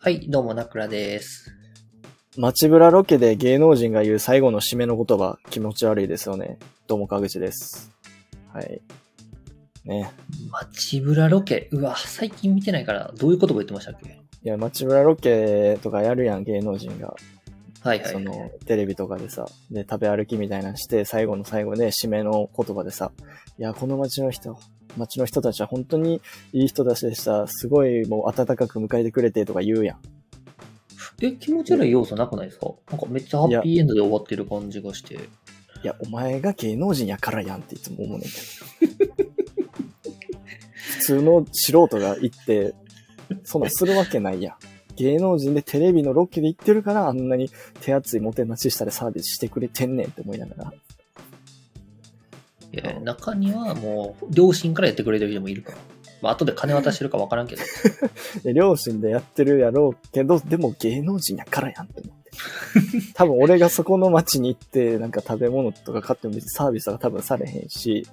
はい、どうも、ナクラです。街ブラロケで芸能人が言う最後の締めの言葉、気持ち悪いですよね。どうも、かぐちです。はい。ね。街ブラロケ？うわ、最近見てないから、どういう言葉言ってましたっけ？いや、街ブラロケとかやるやん、芸能人が。はいはい。その、テレビとかでさ、で、食べ歩きみたいなのして、最後の最後で締めの言葉でさ、いや、この街の人、街の人たちは本当にいい人たちでした。すごいもう温かく迎えてくれてとか言うやん。え、気持ち悪い要素なくないですか？なんかめっちゃハッピーエンドで終わってる感じがして。いや、お前が芸能人やからやんっていつも思うねんけど。普通の素人が行って、そんなんするわけないやん。芸能人でテレビのロケで行ってるからあんなに手厚いもてなししたらサービスしてくれてんねんって思いながら。いや、中にはもう、両親からやってくれてる人もいるから。まあ、後で金渡してるかわからんけど。で両親でやってるやろうけど、でも芸能人やからやんって思って。多分俺がそこの街に行って、なんか食べ物とか買っても別にサービスとか多分されへんし、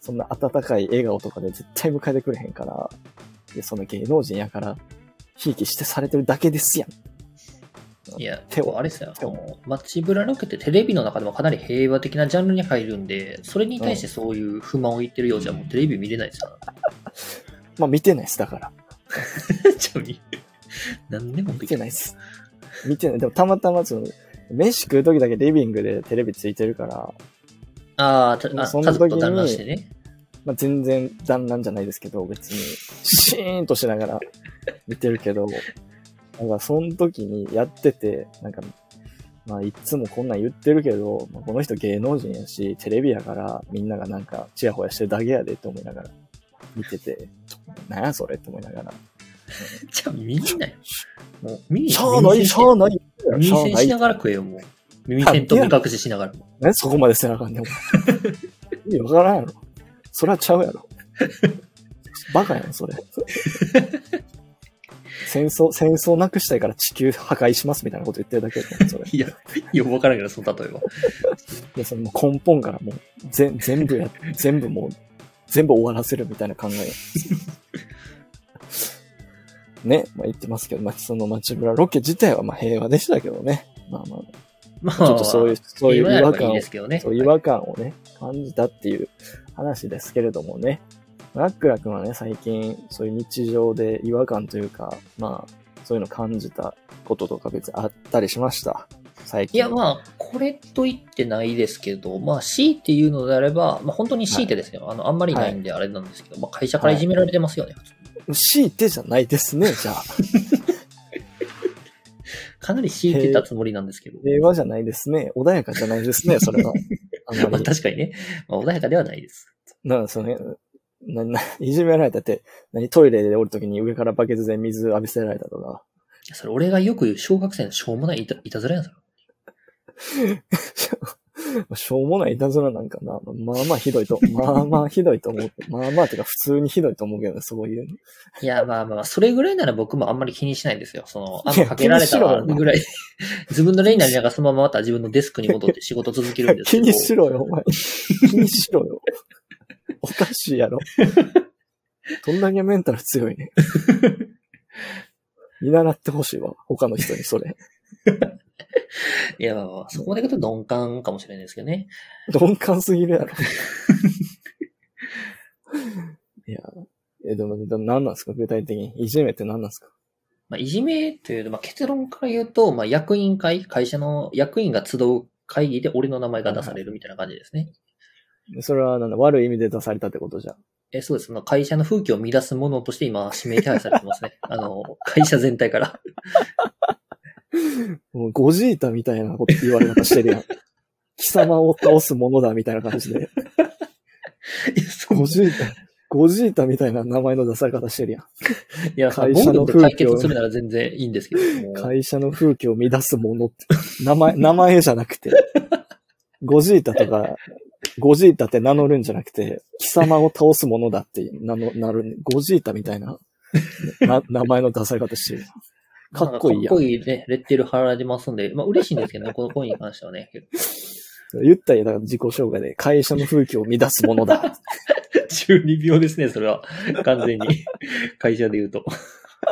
そんな温かい笑顔とかで絶対迎えてくれへんから、で、その芸能人やから、ひいきしてされてるだけですやん。いや、手をあれですよ。もう街ブラロケってテレビの中でもかなり平和的なジャンルに入るんで、それに対してそういう不満を言ってるようじゃもうテレビ見れないですよ。まあ見てないです、だから。ちょ、み何でも見てないです。見てない。でもたまたまその、飯食う時だけリビングでテレビついてるから、ああ、その時に家族と団らんしてね。まあ、全然団らんじゃないですけど、別に、シーンとしながら見てるけど、なんかその時にやってて、なんか、まあいつもこんなん言ってるけど、まあ、この人芸能人やし、テレビやからみんながなんかチヤホヤしてるだけやでって思いながら見てて、なんやそれって思いながら。じゃあ見んなよ。もう耳しゃあない、しゃあない。耳しゃあない栓しな。がら食えよ、もう。耳栓と目隠ししながら。何そこまでせなあかんねん、わからんやろ。それはちゃうやろ。バカやん、それ。戦争、戦争なくしたいから地球破壊しますみたいなこと言ってるだけやん、それ。いや、いや、わからんけど、その例えば。で、その根本からもう、全、全部や、全部もう、全部終わらせるみたいな考え。ね、まあ言ってますけど、まあその街ブラロケ自体はまあ平和でしたけどね。まあまあ、まあ、ちょっとそういう、そういう違和感をいいね。そう違和感をね、感じたっていう話ですけれどもね。ラックラ君はね、最近、そういう日常で違和感というか、まあ、そういうの感じたこととか別にあったりしました？最近。いや、まあ、これと言ってないですけど、まあ、強いて言うのであれば、まあ、本当に強いてですよ。あの、あんまりないんであれなんですけど、まあ、会社からいじめられてますよね、普通に強いてじゃないですね、じゃあ。かなり強いてたつもりなんですけど。平和じゃないですね。穏やかじゃないですね、それは。あんま まあ、り。確かにね、まあ、穏やかではないです。なんかそのね、な、な、いじめられたって、何トイレでおるときに上からバケツで水浴びせられたとか。それ俺がよく言う小学生のしょうもないいたいたずらやん。しょうもないいたずらなんかな。まあまあひどいと、まあまあひどいと思う。まあまあてか普通にひどいと思うけどね、そういうの。いや、まあまあまあ、それぐらいなら僕もあんまり気にしないんですよ。その、あかけられたわ気にしろよぐらい、自分の例になりながらそのまままた自分のデスクに戻って仕事続けるんですけ気ど。にしろよ、お前。気にしろよ。おかしいやろ。どんだけメンタル強いね。見習ってほしいわ、他の人にそれ。いや、そこで言うと鈍感かもしれないですけどね。鈍感すぎるやろ。いや、え、でも、でも何なんですか？具体的に。いじめって何なんですか？まあ、いじめというと、まあ、結論から言うと、まあ、役員会、会社の役員が集う会議で俺の名前が出されるみたいな感じですね。それはなんだ、悪い意味で出されたってことじゃん。えそうです。まあ会社の風紀を乱すものとして今、指名手配されてますね。あの、会社全体から。もうゴジータみたいなこと言われ方してるやん。貴様を倒すものだみたいな感じで。ゴジータ、ゴジータみたいな名前の出され方してるやん。いや、会社の暴力で解決するなら全然いいんですけども。会社の風紀を乱すものって。名前、名前じゃなくて、ゴジータとか、ゴジータって名乗るんじゃなくて、貴様を倒すものだって名のなる、ゴジータみたいな な名前の出され方してる。かっこいいやんかっこいいね、レッテル貼られてますんで、まあ嬉しいんですけどね、この声に関してはね。言ったよ、だから自己紹介で、会社の風紀を乱すものだ。12秒ですね、それは。完全に。会社で言うと。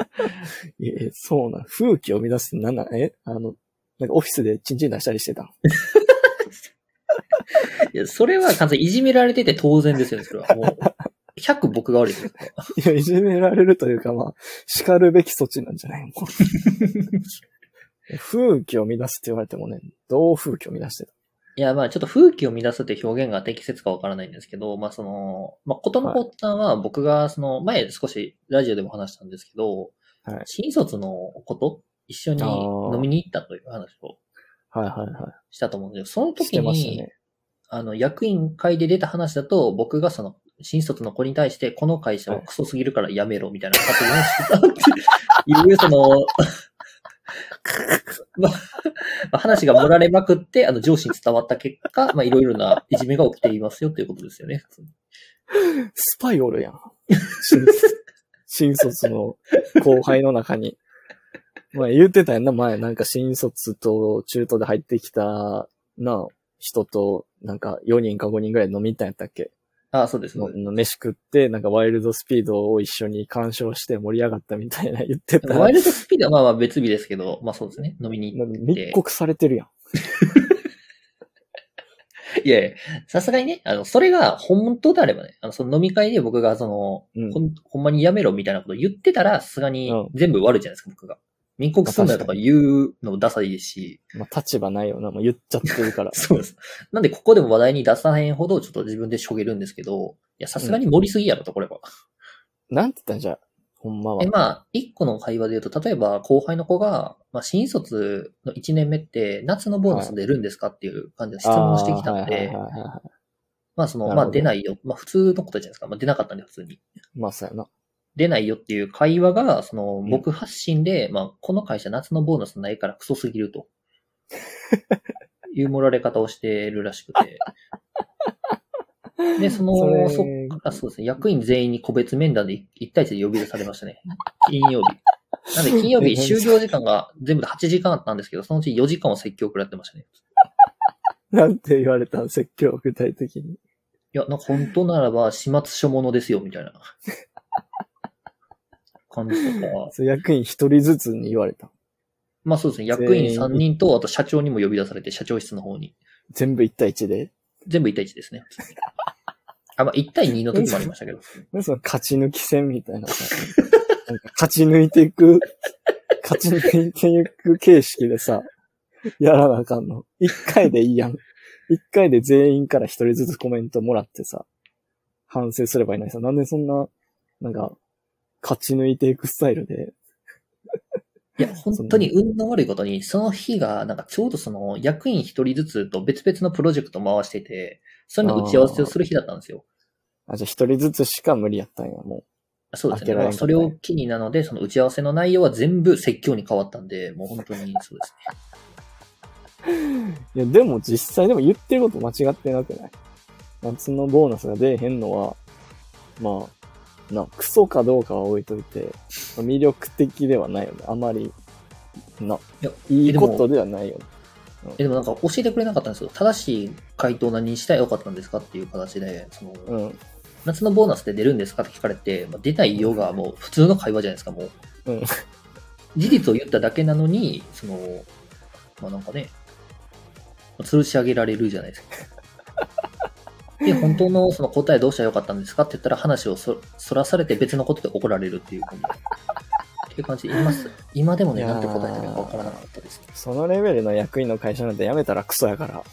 え、そうなん。風紀を乱すって何なん？え？あの、なんかオフィスでチンチン出したりしてたん？いや、それは完全にいじめられてて当然ですよね、それは。もう、100僕が悪いですよ。いや、いじめられるというか、まあ、叱るべき措置なんじゃないの？風紀を乱すって言われてもね、どう風紀を乱してた。いや、まあちょっと風紀を乱すって表現が適切かわからないんですけど、まあその、まあことの発端は僕がその前少しラジオでも話したんですけど、はい。新卒のこと一緒に飲みに行ったという話をはいはいはしたと思うんですけど、その時に、ね。あの、役員会で出た話だと、僕がその、新卒の子に対して、この会社はクソすぎるから辞めろ、みたいな発言をしてたっていう、その、まあ、まあ話が盛られまくって、あの、上司に伝わった結果、まあ、いろいろないじめが起きていますよということですよね。スパイおるやん。新 新卒の後輩の中に。まあ言ってたやんな、前。なんか新卒と中途で入ってきた、な、人と、なんか4人か5人ぐらい飲みに行ったんやったっけ？あそうです。のの飯食って、なんかワイルドスピードを一緒に鑑賞して盛り上がったみたいな言ってた。ワイルドスピードはまあまあ別日ですけど、まあそうですね。飲みに行って。密告されてるやん。いやいや、さすがにね、あの、それが本当であればね、あの、その飲み会で僕がその、うんほん、ほんまにやめろみたいなこと言ってたら、さすがにうん全部悪いじゃないですか、僕が。密告すんだよとか言うのダサいですし、まあ立場ないよな。もう言っちゃってるから。そうです。なんでここでも話題に出さへんほどちょっと自分でしょげるんですけど、いや、さすがに盛りすぎやろと、これは。なんて言ったんじゃあ、ほんまはえ、。まあ、一個の会話で言うと、例えば後輩の子が、まあ、新卒の1年目って夏のボーナス出るんですかっていう感じで質問してきたんでまあその、まあ出ないよ。まあ普通のことじゃないですか。まあ出なかったんで普通に。まあそうやな。出ないよっていう会話が、そのん僕発信で、まあこの会社夏のボーナスないからクソすぎると。いう盛られ方をしてるらしくて。で、その、それそっからそうですね、役員全員に個別面談で1対1で呼び出されましたね。金曜日。なんで 金曜日就業時間が全部で8時間あったんですけど、そのうち4時間を説教くらってましたね。なんて言われたん？説教、具体的に。いや、なんか本当ならば始末書物ですよ、みたいな。感じとか。そう役員一人ずつに言われた。まあそうですね、役員3人と、あと社長にも呼び出されて、社長室の方に。全部一対一で？全部1対1ですね。あ、まあ1対2の時もありましたけど。その勝ち抜き戦みたいなさ、なんか勝ち抜いていく、勝ち抜いていく形式でさ、やらなあかんの。一回でいいやん。一回で全員から一人ずつコメントもらってさ、反省すればいいのにさ、なんでそんな、なんか、勝ち抜いていくスタイルで、いや、本当に運の悪いことに、その日が、なんかちょうどその役員1人ずつと別々のプロジェクト回してて、それの打ち合わせをする日だったんですよ。あ、じゃあ一人ずつしか無理やったんや、もそうですね。開けられんかったまあそれを機になので、その打ち合わせの内容は全部説教に変わったんで、もう本当にそうですね。う。いや、でも実際でも言ってること間違ってなくない？夏のボーナスが出えへんのは、まあ、な、クソかどうかは置いといて、魅力的ではないよね。あまり、な、いやいいことではないよね。え、でもなんか教えてくれなかったんですよ。正しい回答何したらよかったんですかっていう形で、その、うん。夏のボーナスって出るんですかって聞かれて、まあ、出ないよがもう普通の会話じゃないですか、もう。うん事実を言っただけなのに、その、まあなんかね、吊るし上げられるじゃないですか。で、本当のその答えどうしたらよかったんですか？って言ったら話をそそらされて別のことで怒られるっていう感じで。っていう感じで、今す、今でもね、なんて答えたらいいかわからなかったですね。そのレベルの役員の会社なんて辞めたらクソやから。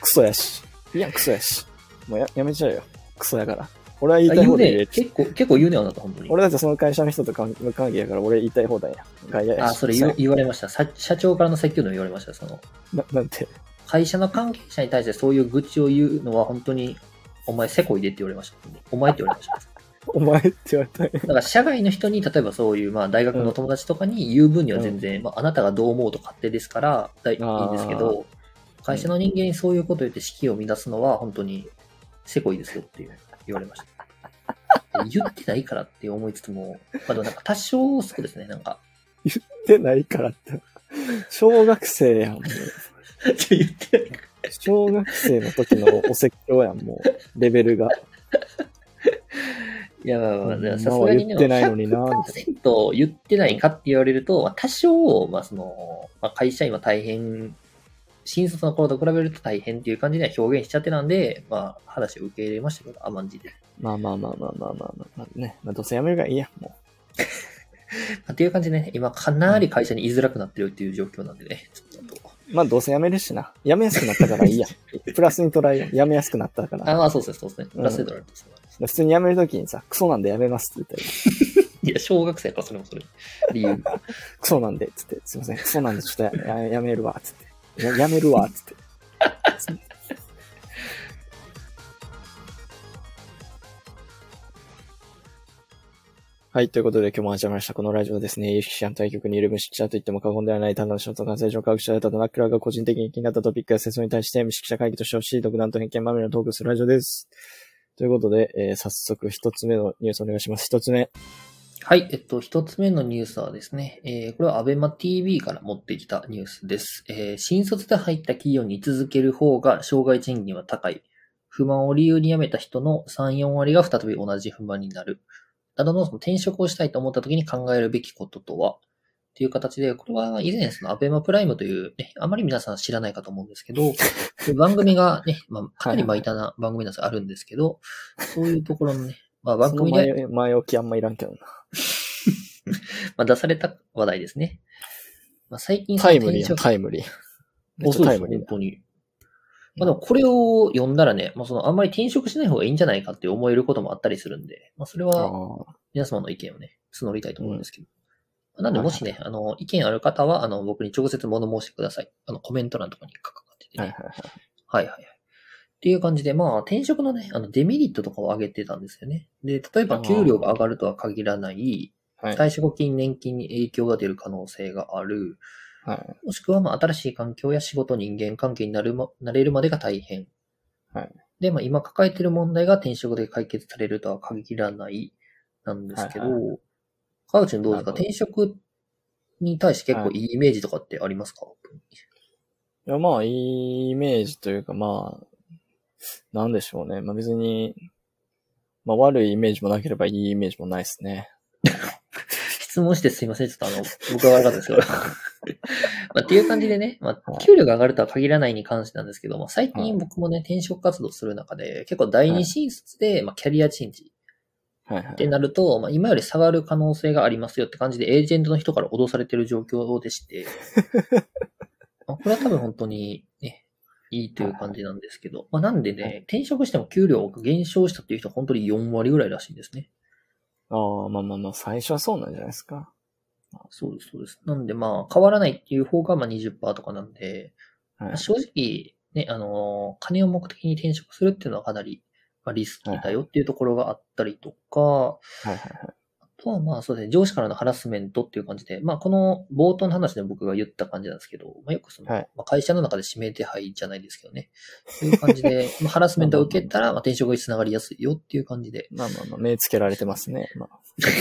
クソやし。いや、クソやし。もうややめちゃうよ。クソやから。俺は言いたい放題ね。結構、結構言うねよなと、本当に。俺だってその会社の人と関無関係やから俺言いたい放題や。外野やし。あ、それ言われました。さ社長からの説教でも言われました。その、ななんて？会社の関係者に対してそういう愚痴を言うのは本当に、お前せこいでって言われました。お前って言われました。お前って言われただから社外の人に、例えばそういう、まあ大学の友達とかに言う分には全然、まああなたがどう思うと勝手ですから、だいいいんですけど、会社の人間にそういうことを言って士気を乱すのは本当にせこいですよっていう言われました。言ってないからって思いつつも、まあでもなんか多少そうですね、なんか。言ってないからって。小学生やん。言ってない小学生の時のお説教やん、もう。レベルが。いや、まあまあ、うんさすがに言ってないのにな100%言ってないかって言われると、まあ、多少、まあその、まあ、会社員は大変、新卒の頃と比べると大変っていう感じでは表現しちゃってたんで、まあ話を受け入れましたけど、甘んじで。まあまあまあまあまあまあまあ、まあ、ね。まあ、どうせ辞めるからいいや、も まあっていう感じでね、今かなり会社に居づらくなってるっていう状況なんでね、ちょっ。まあ、どうせ辞めるしな。辞めやすくなったからいいや。プラスに捉えよう。辞めやすくなったから。あ、まあそうですね、そうですね。プラスで取られてそうなんです普通に辞めるときにさ、クソなんで辞めますって言ったら、いや、小学生やからそれもそれ。理由。クソなんで、つって、すいません、クソなんでちょっとやややめるわ、つって。ややめるわ、つって。はい。ということで今日も始まりました。このラジオですね、有識者の対局にいる無識者と言っても過言ではない、ただのショート感染症科学者だったとナックラが個人的に気になったトピックや説明に対して無識者会議としてほしい独断と偏見まみれのトークするラジオです。ということで、えー早速一つ目のニュースお願いします。一つ目。はい、えっと、一つ目のニュースはですね、えーこれはアベマ TV から持ってきたニュースです。えー新卒で入った企業に居続ける方が障害賃金は高い。不満を理由に辞めた人の3、4割が再び同じ不満になる。などのその転職をしたいと思った時に考えるべきこととはっていう形で、これは以前そのアベマプライムという、ね、あまり皆さん知らないかと思うんですけど、番組がね、まあ、かなり巻いたな番組なんですあるんですけど、そういうところのね、まあ番組で、前前置きあんまいらんけどな。まあ、出された話題ですね。まあ、最近タイムリータイムリー。めっちゃタイムリー本当に。まあ、でもこれを読んだらね、まあ、そのあんまり転職しない方がいいんじゃないかって思えることもあったりするんで、まあ、それはあ皆様の意見をね、募りたいと思うんですけど。まあなんでもしね、あの、意見ある方は、あの、僕に直接物申してください。あの、コメント欄とかに書かっててね。はいはいはい。はいはいはい。っていう感じで、まあ、転職のね、あの、デメリットとかを挙げてたんですよね。で、例えば、給料が上がるとは限らない、はい。退職金、年金に影響が出る可能性がある、はい。もしくは、まあ、新しい環境や仕事、人間関係になるま、なれるまでが大変。はい。で、まあ、今抱えている問題が転職で解決されるとは限らない、なんですけど、はい川内のどうですか？転職に対して結構いいイメージとかってありますか、いや、まあ、いいイメージというか、まあ、なんでしょうね。まあ別に、まあ悪いイメージもなければいいイメージもないですね。質問してすいません。ちょっとあの、僕は悪かったですけど。まあ、っていう感じでね、まあ、はい給料が上がるとは限らないに関してなんですけども、最はい近僕もね、転職活動する中で、結構第二新卒で、まあ、キャリアチェンジ。ってなると、まあ、今より下がる可能性がありますよって感じで、エージェントの人から脅されてる状況でして、まあこれは多分本当にね、いいという感じなんですけど、まあ、なんではね、転職しても給料が減少したっていう人は本当に4割ぐらいらしいんですね。ああ、まあまあまあ、最初はそうなんじゃないですか。そうです、そうです。なんでまあ、変わらないっていう方がまあ20%とかなんで、はい。正直、ね、あのー金を目的に転職するっていうのはかなり、まあ、リスキーだよっていうところがあったりとか、はいはいはい。あとはまあそうですね、上司からのハラスメントっていう感じで、まあこの冒頭の話で僕が言った感じなんですけど、まあよくその、はいまあ、会社の中で指名手配じゃないですけどね、そういう感じで、まあハラスメントを受けたら、まあ転職につながりやすいよっていう感じで、まあまあまあ、目つけられてますね。まあ、そう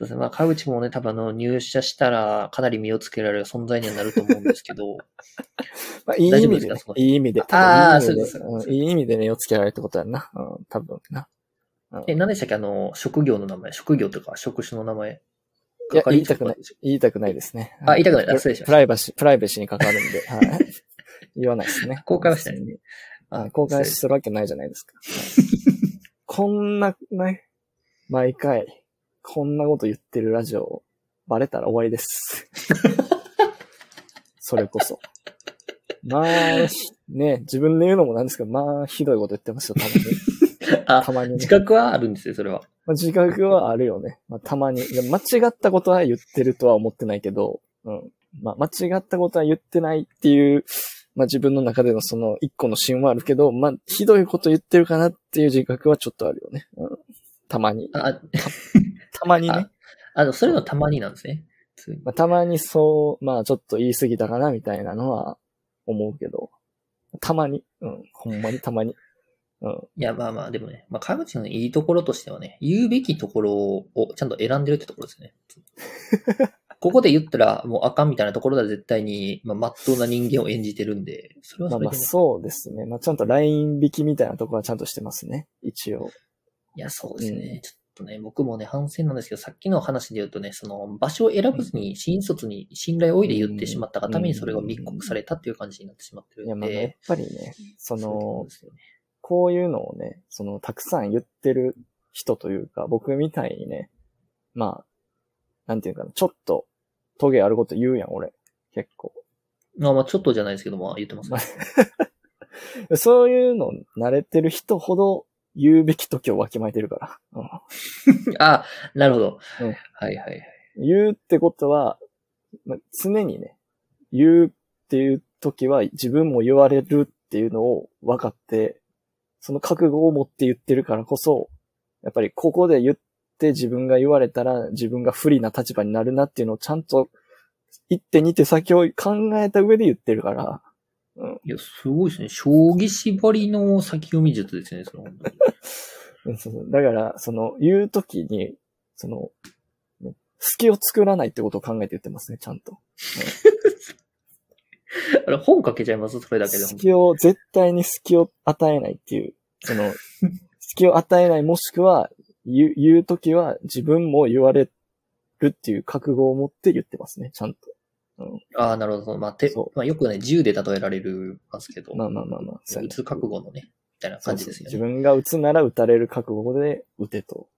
ですね、まあ川口もね、多分あの入社したらかなり身をつけられる存在にはなると思うんですけど、まあ、いい意味でね。いい意味で。あー多分いい意味でそうですいい意味で目をつけられるってことやんな。うん、多分な。え、何でしたっけ？あの、職業の名前、職業とか職種の名前。いや、係言いたくない。言いたくないですね。あ言いたくない失礼しましたプライバシー、プライバシーに関わるんで、はい。言わないですね。公開はしたいね。はい公開するわけないじゃないですか。こんな、ね、毎回、こんなこと言ってるラジオ、バレたら終わりです。それこそ。まあ、ね、自分で言うのもなんですけど、まあ、ひどいこと言ってますよ、たまに。あたまにね、自覚はあるんですよ、それは。まあ、自覚はあるよね。まあ、たまに。間違ったことは言ってるとは思ってないけど、うん。まあ、間違ったことは言ってないっていう、まあ、自分の中でのその一個の芯はあるけど、まあ、ひどいこと言ってるかなっていう自覚はちょっとあるよね。うん。たまに。あ、たまにね。あの、それのたまになんですね。まあ、たまにそう、まあ、ちょっと言い過ぎたかなみたいなのは思うけど、たまに。うん。ほんまにたまに。うん。いや、まあまあ、でもね、まあ、川口のいいところとしてはね、言うべきところをちゃんと選んでるってところですね。ここで言ったらもうあかんみたいなところでは絶対に、まあ、まっとうな人間を演じてるんで、それはまあまあ、それでね、そうですね。まあ、ちゃんとライン引きみたいなところはちゃんとしてますね。一応。いや、そうですね。うんちょっとね、僕もね、反省なんですけど、さっきの話で言うとね、その、場所を選ばずに、新卒に信頼を置いて言ってしまったがために、それが密告されたっていう感じになってしまっていや、るんまあ、やっで、ぱりね、そそうですよね。こういうのをね、その、たくさん言ってる人というか、僕みたいにね、まあ、なんていうかな、ちょっと、トゲあること言うやん、俺。結構。まあまあ、ちょっとじゃないですけど、まあ言ってますね。そういうの慣れてる人ほど言うべき時をわきまえてるから。うん あ、なるほど。うんはいはいはい。言うってことは、ま常にね、言うっていう時は自分も言われるっていうのを分かって、その覚悟を持って言ってるからこそ、やっぱりここで言って自分が言われたら自分が不利な立場になるなっていうのをちゃんと一手二手先を考えた上で言ってるから、いや、すごいですね。将棋縛りの先読み術ですね、その本当に。うんそうだから、その、言う時に、その、ね隙を作らないってことを考えて言ってますね、ちゃんと。あれ、本書けちゃいます？それだけで。隙を、絶対に隙を与えないっていう、その、隙を与えないもしくは、言う、言うときは自分も言われるっていう覚悟を持って言ってますね、ちゃんと。ああ、なるほど。まあ、てそまあ、よくね、銃で例えられるますけど、まあまあまあまあ。撃つ覚悟のね、みたいな感じですよね。そうそう自分が撃つなら撃たれる覚悟で撃てと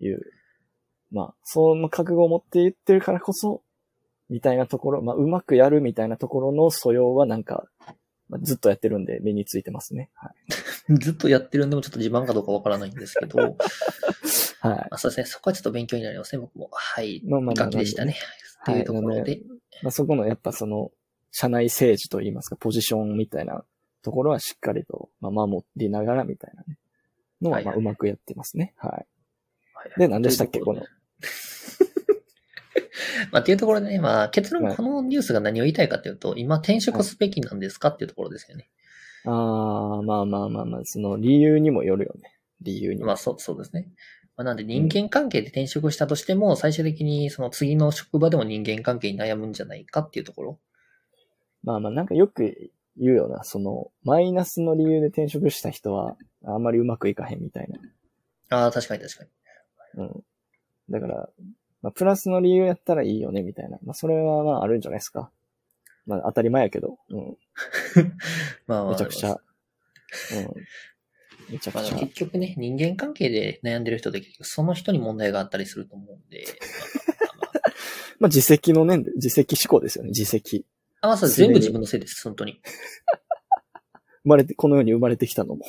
いう。まあ、その覚悟を持って言ってるからこそ、みたいなところ、まあ、うまくやるみたいなところの素養はなんか、まあ、ずっとやってるんで身についてますね。は ずっとやってるんでもちょっと自慢かどうかわからないんですけど、い。はい。あそうですね、そこはちょっと勉強になりますね、僕も。はい。まあまあまあガキでしたね。っていうところで。まあ、そこのやっぱその、社内政治といいますか、ポジションみたいなところはしっかりと、まあ、守りながらみたいなね。のは、まあ、うまくやってますね。はい。はいで、何でしたっけ、ことの。まあ、っていうところでね、まあ、結論、はいこのニュースが何を言いたいかというと、今転職すべきなんですかっていうところですよね。ああ、まあまあまあまあ、その理由にもよるよね。理由にも。まあ、そう、そうですね。まあ、なんで人間関係で転職したとしても、最終的にその次の職場でも人間関係に悩むんじゃないかっていうところ。まあまあ、なんかよく言うよな。その、マイナスの理由で転職した人は、あんまりうまくいかへんみたいな。ああ、確かに確かに。うん。だから、まあ、プラスの理由やったらいいよね、みたいな。まあ、それはまあ、あるんじゃないですか。まあ、当たり前やけど。うん。まあまあ、めちゃくちゃ。うん。めちゃまあ、くちゃ。結局ね、人間関係で悩んでる人で結局その人に問題があったりすると思うんで、まあ自責の念で、自責思考ですよね、自責。あ、まあ、それ全部自分のせいです、本当に。生まれて、この世に生まれてきたのも。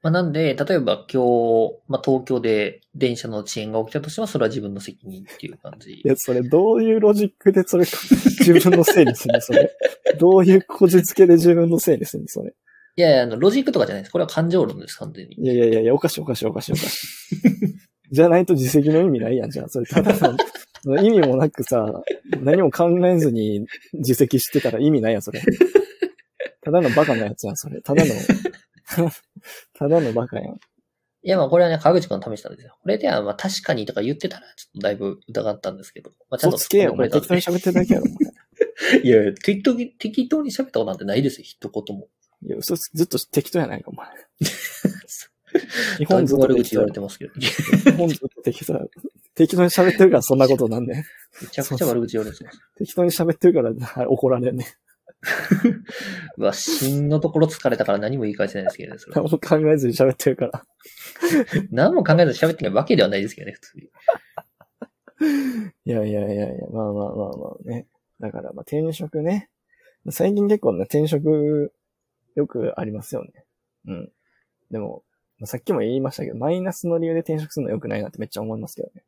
まあ、なんで、例えば今日、まあ、東京で電車の遅延が起きたとしても、それは自分の責任っていう感じい。や、それどういうロジックでそれ、自分のせいにするの？それ。どういうこじつけで自分のせいにするの？それ。いやいや、あの、ロジックとかじゃないです。これは感情論です、完全に。いやいやいやいや、おかしいおかしいおかしいおかしい。じゃないと自責の意味ないやん、じゃあ。それただの、意味もなくさ、何も考えずに自責してたら意味ないやん、それ。ただのバカなやつやん、それ。ただの、ただのバカやん。いや、まあ、これはね、川口君が試したんですよ。これでは、まあ、確かにとか言ってたら、ちょっとだいぶ疑ったんですけど。まあ、ちゃんと嘘つけよ、お前適当に喋ってるだけやろ、お前。いやいや、適当に、適当に喋ったことなんてないですよ、一言も。いや、嘘つずっと適当やないか、お前。日本ずっと適当や口言われてますけど。日本ずっと適当や。適当に喋ってるからそんなことなんねん。めちゃくちゃ悪口言われてます。適当に喋ってるからはい怒られんねん。うわ、芯のところ疲れたから何も言い返せないですけどね、それ何も考えずに喋ってるから。何も考えずに喋ってないわけではないですけどね、普通に。いやいやいやいや、まあまあまあまあね。だからまあ転職ね。最近結構ね、転職よくありますよね。うん。でも、まあさっきも言いましたけど、マイナスの理由で転職するのは良くないなってめっちゃ思いますけどね。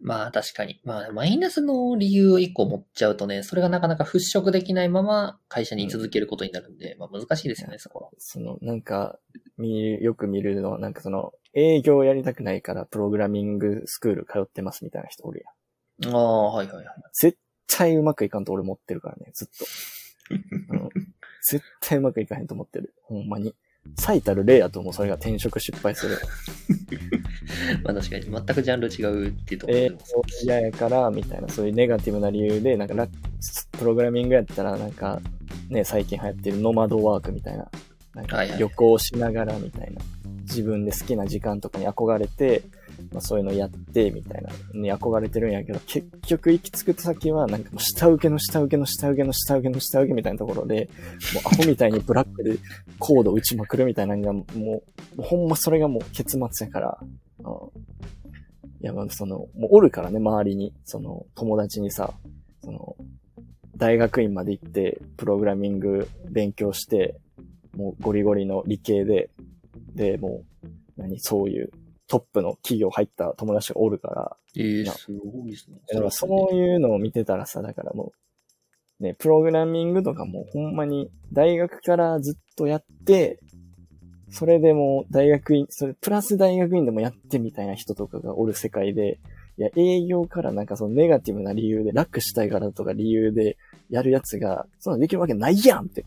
まあ確かに。まあマイナスの理由を一個持っちゃうとね、それがなかなか払拭できないまま会社に居続けることになるんで、まあ難しいですよね、そこは。その、なんか、見る、よく見るのは、なんかその、営業やりたくないからプログラミングスクール通ってますみたいな人おるやん。ああ、はいはいはい。絶対うまくいかんと俺持ってるからね、ずっと。うん、絶対うまくいかへんと思ってる。ほんまに。最たる例やと思う、それが転職失敗する。まあ確かに、全くジャンル違うっていうところでもそうですし嫌やから、みたいな、そういうネガティブな理由で、なんかラ、プログラミングやったら、なんか、ね、最近流行ってるノマドワークみたいな。なんか旅行しながらみたいな。自分で好きな時間とかに憧れて、まあそういうのやって、みたいなに憧れてるんやけど、結局行き着く先はなんかもう下請けの下請けの下請けの下請けの下請けみたいなところで、もうアホみたいにブラックでコード打ちまくるみたいなのがもう、もうほんまそれがもう結末やから、うん、いや、まあその、もうおるからね、周りに、その友達にさ、その、大学院まで行って、プログラミング勉強して、もうゴリゴリの理系で、で、もう、何、そういうトップの企業入った友達がおるから。ええー、すごいですね。だからそういうのを見てたらさ、だからもう、ね、プログラミングとかもほんまに大学からずっとやって、それでも大学院、それプラス大学院でもやってみたいな人とかがおる世界で、いや、営業からなんかそのネガティブな理由で、楽したいからとか理由でやるやつが、そんなできるわけないやんって。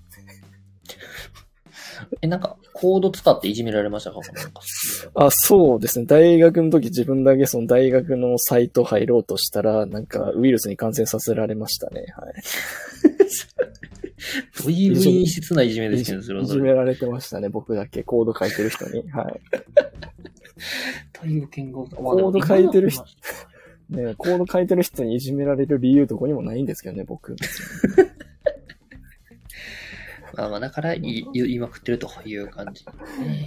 え、なんか、コード使っていじめられましたか？あ、そうですね。大学の時自分だけその大学のサイト入ろうとしたら、なんかウイルスに感染させられましたね。はい。どういう陰湿ないじめですけど、それいじめられてましたね、僕だけ。コード書いてる人に。はい。という言語コード書いてる人、ねコード書いてる人にいじめられる理由どこにもないんですけどね、僕。まあまあ、だから言いまくってるという感じ。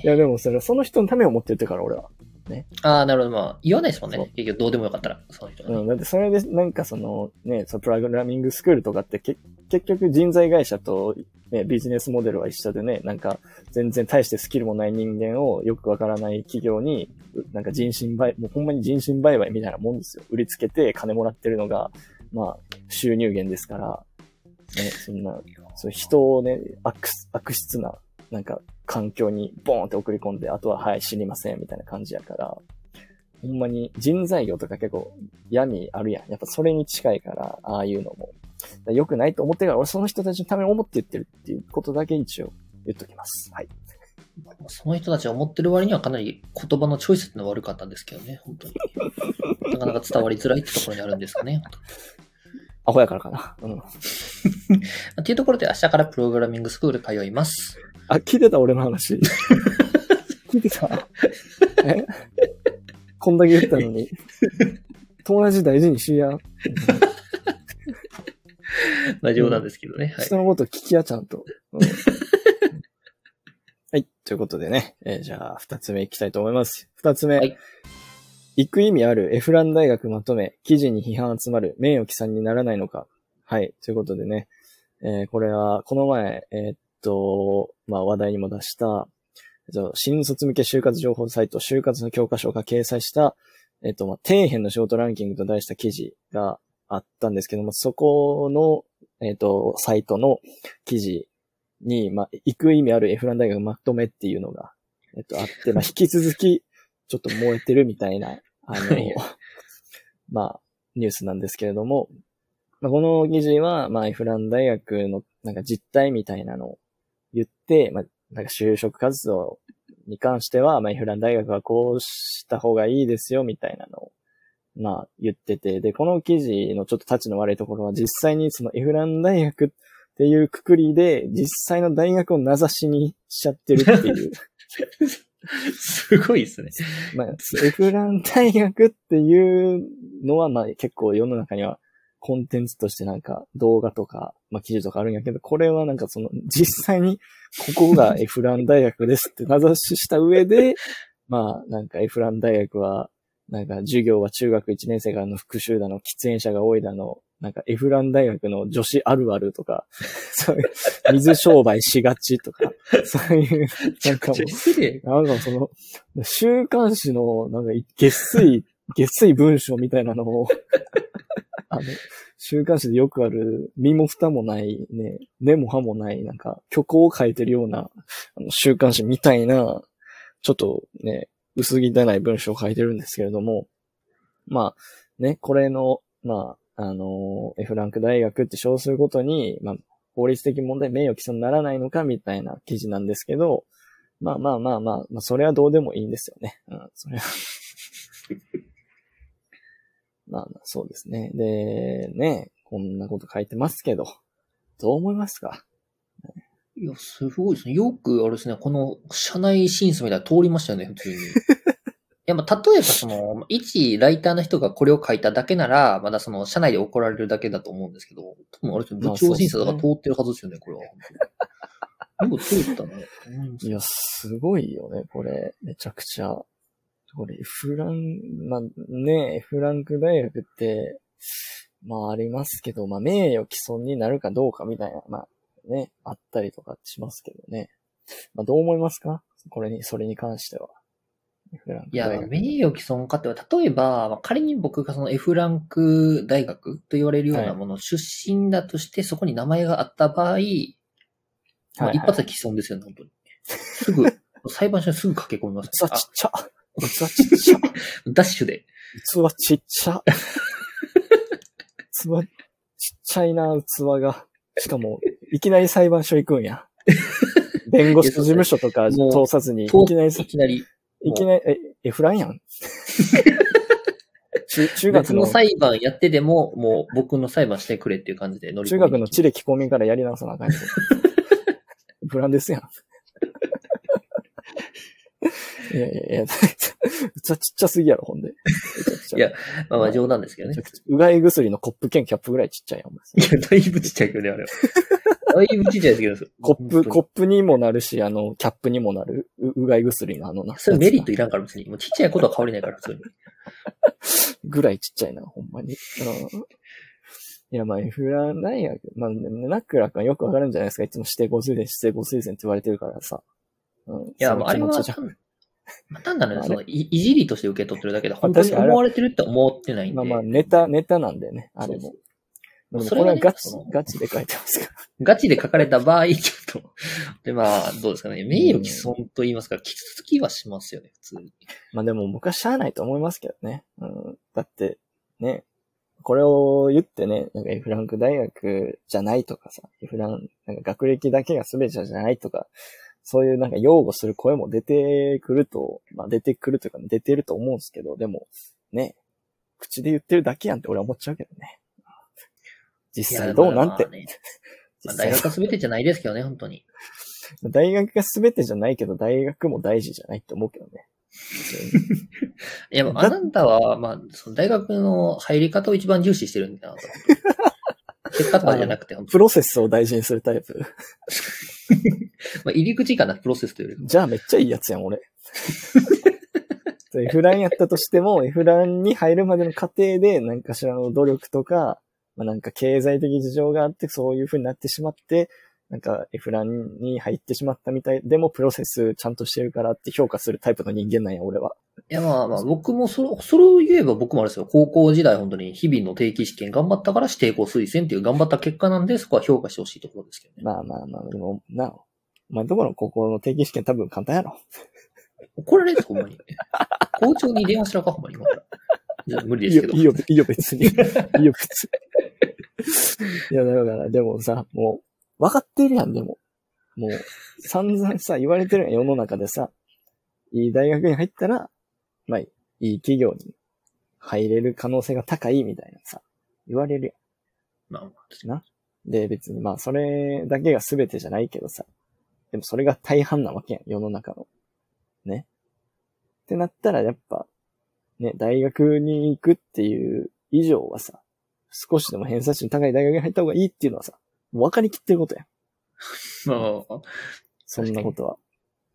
いや、でもそれその人のためを思って言ってから、俺は。ね。ああ、なるほど。まあ、言わないですもんね。結局どうでもよかったら、その人、ね、うん、だってそれで、なんかその、ね、そのプログラミングスクールとかってけ、結局人材会社と、ね、ビジネスモデルは一緒でね、なんか、全然大してスキルもない人間をよくわからない企業に、なんか人身売、もうほんまに人身売買みたいなもんですよ。売りつけて金もらってるのが、まあ、収入源ですから、ね、そんな、そう人をね、悪、悪質な、なんか、環境にボーンって送り込んで、あとは、はい、知りません、みたいな感じやから、ほんまに人材業とか結構闇あるやん。やっぱそれに近いから、ああいうのも。良くないと思ってから、俺その人たちのために思って言ってるっていうことだけ一応言っときます。はい。その人たちが思ってる割にはかなり言葉のチョイスってのは悪かったんですけどね、本当に。なかなか伝わりづらいってところにあるんですかね。アホやからかな。うん。っていうところで明日からプログラミングスクール通います。あ、聞いてた俺の話。聞いてた？え？こんだけ言ったのに。友達大事にしや。大丈夫なんですけどね。はい、人のこと聞きや、ちゃんと。うん、はい。ということでね。えー、じゃあ、二つ目いきたいと思います。二つ目。はい行く意味あるエフラン大学まとめ、記事に批判集まる、名誉毀損にならないのか。はい。ということでね、えー、これは、この前、えー、っと、まあ、話題にも出した、新卒向け就活情報サイト、就活の教科書が掲載した、えっと、まあ、底辺の仕事ランキングと題した記事があったんですけども、そこの、えっと、サイトの記事に、まあ、行く意味あるエフラン大学まとめっていうのが、えっと、あって、まあ、引き続き、ちょっと燃えてるみたいなあの、まあ、ニュースなんですけれども、まあ、この記事は、まあ、エフラン大学のなんか実態みたいなのを言って、まあ、なんか就職活動に関しては、まあ、エフラン大学はこうした方がいいですよ、みたいなのを、まあ、言ってて、で、この記事のちょっと立ちの悪いところは、実際にそのエフラン大学っていうくくりで、実際の大学を名指しにしちゃってるっていう すごいですね。まあ、エフラン大学っていうのは、まあ結構世の中にはコンテンツとしてなんか動画とか、まあ記事とかあるんやけど、これはなんかその実際にここが エフラン大学ですって名指しした上で、まあなんかエフラン大学はなんか授業は中学1年生からの復習だの、喫煙者が多いだの、なんかエフラン大学の女子あるあるとか、そういう、水商売しがちとか、そういう、なんかもう、なんかその、週刊誌の、なんか、月水、月水文章みたいなのをあの、週刊誌でよくある、身も蓋もない、ね、根も葉もない、なんか、虚構を書いてるような、あの、週刊誌みたいな、ちょっとね、薄汚い文章を書いてるんですけれども、まあ、ね、これの、まあ、あの、F ランク大学って称することに、まあ、法律的問題、名誉毀損にならないのかみたいな記事なんですけど、まあまあまあまあ、まあ、それはどうでもいいんですよね。うん、それは まあまあ、そうですね。で、ね、こんなこと書いてますけど、どう思いますか？いや、すごいですね。よく、あれですね、この社内審査みたいな通りましたよね、普通に。いや、まあ、例えばその、一ライターの人がこれを書いただけなら、まだその、社内で怒られるだけだと思うんですけど、多分あれですね、部長審査とか通ってるはずですよね、これは。よく通ったな。いや、すごいよね、これ。めちゃくちゃ。これ、フラン、まあね、フランク大学って、まあありますけど、まあ名誉毀損になるかどうかみたいな、まあね、あったりとかしますけどね。まあどう思いますか？これに、それに関しては。いや。名誉毀損かっては、例えば、まあ仮に僕がその F ランク大学と言われるようなもの、出身だとして、そこに名前があった場合、まあはいはい一発で毀損ですよね、本当に。すぐ、裁判所にすぐ駆け込みます、器ちっちゃ。器ちっちゃ。あ、ダッシュで。器ちっちゃ。器、ちっちゃいな、器が。しかも、いきなり裁判所行くんや。弁護士事務所とか通さずに、いときなり、いきなり、いきなり、え、エフランやん。中中学の、別の裁判やってでも、もう僕の裁判してくれっていう感じで乗り込中学の地歴公民からやり直さなあかんやフランですやん。いやいやいや、器 ちっちゃすぎやろ、ほんで。いやまあまあ冗談ですけどねうがい薬のコップ兼キャップぐらいちっちゃいやん。いや、だいぶちっちゃいけどね、あれは。だいぶちっちゃいですけど、コップ、コッップにもなるし、あの、キャップにもなる、ううがい薬のあのな。それメリッやトいらんから別に。もうちっちゃいことは変わりないから、普通に。つぐらいちっちゃいな、ほんまに。うんいや、まあ、フラ大学、まあ、ナックラ君はよくわかるんじゃないですか。いつも指定語推薦、指定語推薦って言われてるからさ。うん。いや、あ、あれは単なるあれそのいいじりとして受け取ってるだけで、本当に思われてるって思ってないんで。まあまあ、ネタ、ネタなんでね、あれも。もそれはねガチガチで書いてますから。ガチで書かれた場合、ちょっと。で、まあ、どうですかね。名誉毀損と言いますか、傷つきはしますよね、普通に。まあでも僕はしゃあないと思いますけどね。うん。だって、ね、これを言ってね、なんか F ランク大学じゃないとかさ、F ラン、なんか学歴だけが全てじゃないとか、そういうなんか擁護する声も出てくると、まあ出てくるというか出てると思うんですけど、でも、ね、口で言ってるだけやんって俺は思っちゃうけどね。実際どうなんて。まあね 実まあ大学は全てじゃないですけどね、本当に。大学が全てじゃないけど、大学も大事じゃないって思うけどね。いや、まあ、あなたは、まあ、その大学の入り方を一番重視してるんだなと。結果とかじゃなくて、プロセスを大事にするタイプ。まあ、入り口かな、プロセスというより。じゃあめっちゃいいやつやん、俺。F ランやったとしても、F ランに入るまでの過程で、何かしらの努力とか、まあ、なんか経済的事情があって、そういう風になってしまって、なんか F ランに入ってしまったみたい、でもプロセスちゃんとしてるからって評価するタイプの人間なんや、俺は。いや、まあまあ、僕もそれ、それを言えば僕もあれですよ。高校時代本当に日々の定期試験頑張ったから指定校推薦っていう頑張った結果なんで、そこは評価してほしいところですけどね。まあまあまあ、でも、な、お前どこの高校の定期試験多分簡単やろ。怒られるぞ、ほんまに。校長に電話しらか、ほんまに。今からいや無理ですけど。いいよ、いいよ、いいよ、別に。いいよ、別に。いや、だから、でもさ、もう、分かってるやん、でも。もう、散々さ、言われてるやん、世の中でさ、いい大学に入ったら、まあ、いい企業に入れる可能性が高いみたいなさ、言われるまあまあ、やん。で、別にまあ、それだけが全てじゃないけどさ、でもそれが大半なわけやん、世の中の。ね。ってなったら、やっぱ、ね、大学に行くっていう以上はさ、少しでも偏差値の高い大学に入った方がいいっていうのはさ、分かりきってることやそんなことは。っ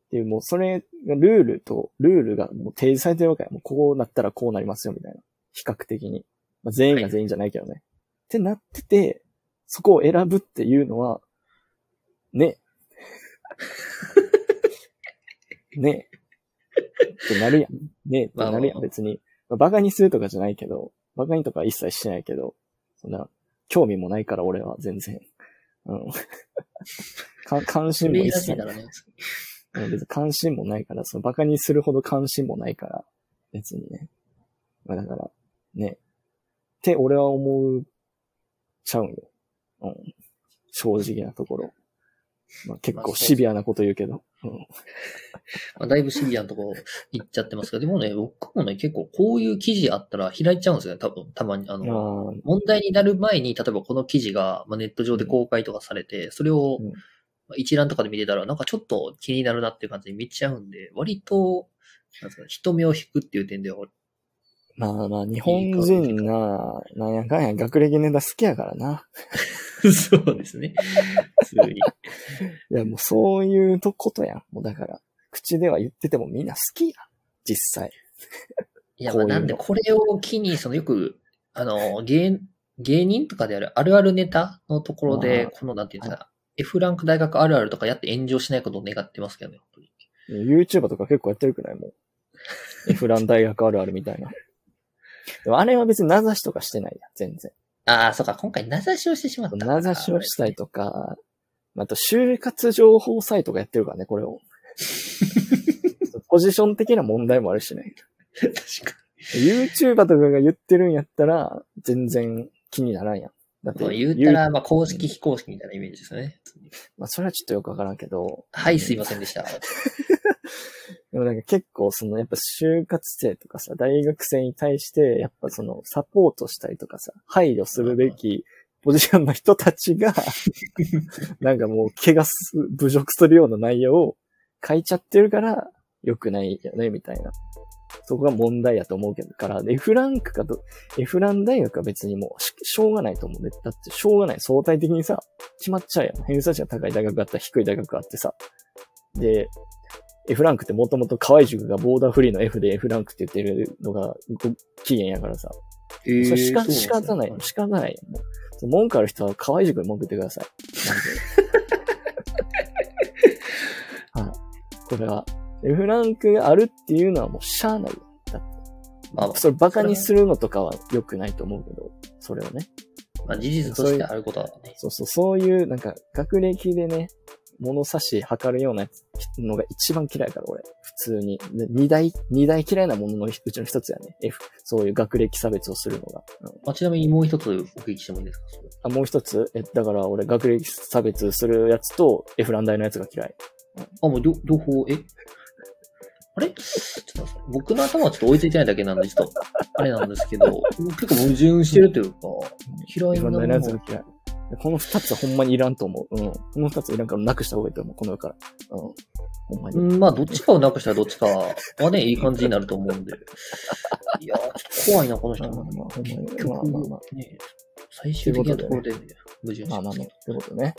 ていう、もうそれがルールと、ルールがもう提示されてるわけや。もうこうなったらこうなりますよ、みたいな。比較的に。まあ、全員が全員じゃないけどね。ってなってて、そこを選ぶっていうのは、ね。ねってなるやん。ねってなるやん、別に。まあバカにするとかじゃないけど、バカにとかは一切してないけど、そんな、興味もないから俺は全然。うん。か 関心も一切レイらしいね。うん別に関心もないから、そのバカにするほど関心もないから、別にね。まあだから、ね。って俺は思うちゃうんよ。うん。正直なところ。まあ結構シビアなこと言うけど。うん。まあ、だいぶシビアなとこ行っちゃってますけど、でもね、僕もね、結構こういう記事あったら開いちゃうんですよね、多分、たまに。あの、あ問題になる前に、例えばこの記事が、まあ、ネット上で公開とかされて、それを一覧とかで見てたら、なんかちょっと気になるなっていう感じで見ちゃうんで、割と、なんかね、人目を引くっていう点では、まあまあ、日本人な、なんやかんや学歴ネタ好きやからな。そうですね。普通に。いや、もうそういうとことやん。もうだから、口では言っててもみんな好きやん。実際。いや、まあなんでこれを機に、そのよく、あの、芸、芸人とかであるあるあるネタのところであ、このなんていうんですか、F ランク大学あるあるとかやって炎上しないことを願ってますけどね、本当に。YouTuber とか結構やってるくないもう。F ラン大学あるあるみたいな。でもあれは別に名指しとかしてないやん、全然。ああ、そうか、今回名指しをしてしまった。名指しをしたりとか、あと就活情報サイトがやってるからね、これを。ポジション的な問題もあるしね。確か YouTuber とかが言ってるんやったら、全然気にならんやん。だって言ったら、まあ、公式非公式みたいなイメージですよね。まあ、それはちょっとよくわからんけど、はい、すいませんでした。でもなんか結構そのやっぱ就活生とかさ、大学生に対してやっぱそのサポートしたりとかさ、配慮するべきポジションの人たちが、なんかもう怪我す、侮辱するような内容を書いちゃってるから良くないよね、みたいな。そこが問題やと思うけど、から、F ランクかと、F ラン大学は別にもうししょうがないと思うね。だってしょうがない。相対的にさ、決まっちゃうやん。偏差値が高い大学があったら低い大学があってさ。で、F ランクってもともと河合塾がボーダーフリーの F で F ランクって言ってるのがご起源やからさ。えそれ仕方そう仕方ないよ。仕方ない文句ある人は河合塾に文句言ってください。はい。これは、F ランクがあるっていうのはもうしゃあないよ。だ。まあそれバカにするのとかは良くないと思うけど、それをね。まあ、事実としてあることはね。そうそう、そういう、なんか、学歴でね、物差し測るようなのが一番嫌いから、俺。普通に。で二大、二大嫌いなもののうちの一つやね。F。そういう学歴差別をするのが。うんまあ、ちなみにもう一つお聞きしてもいいですか？あ、もう一つ？え、だから俺学歴差別するやつと F ラン大のやつが嫌い。あ、もう両両方、え？あれ？ちょっと僕の頭はちょっと追いついてないだけなんで、ちょっと、あれなんですけど、結構矛盾してるというか、嫌いなもの嫌い。この二つはほんまにいらんと思う。うん。この二ついらんからなくした方がいいと思う。この世から。うん。ほんまに。うん、まあ、どっちかをなくしたらどっちかはね、いい感じになると思うんで。いやー、ちょっと怖いな、この人。まあまあまあほんまにまあまあまね、最終的なところでね、矛盾しまあまあまあ、ますけということでね。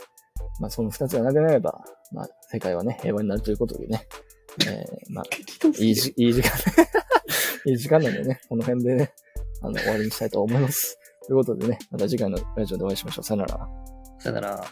まあその二つがなくなれば、まあ世界はね、平和になるということでね。えー、まあ、ど。いいじ、いい時間、いい時間なんでね、この辺でね、あの、終わりにしたいと思います。ということでね、また次回のラジオでお会いしましょう。さよなら。さよなら。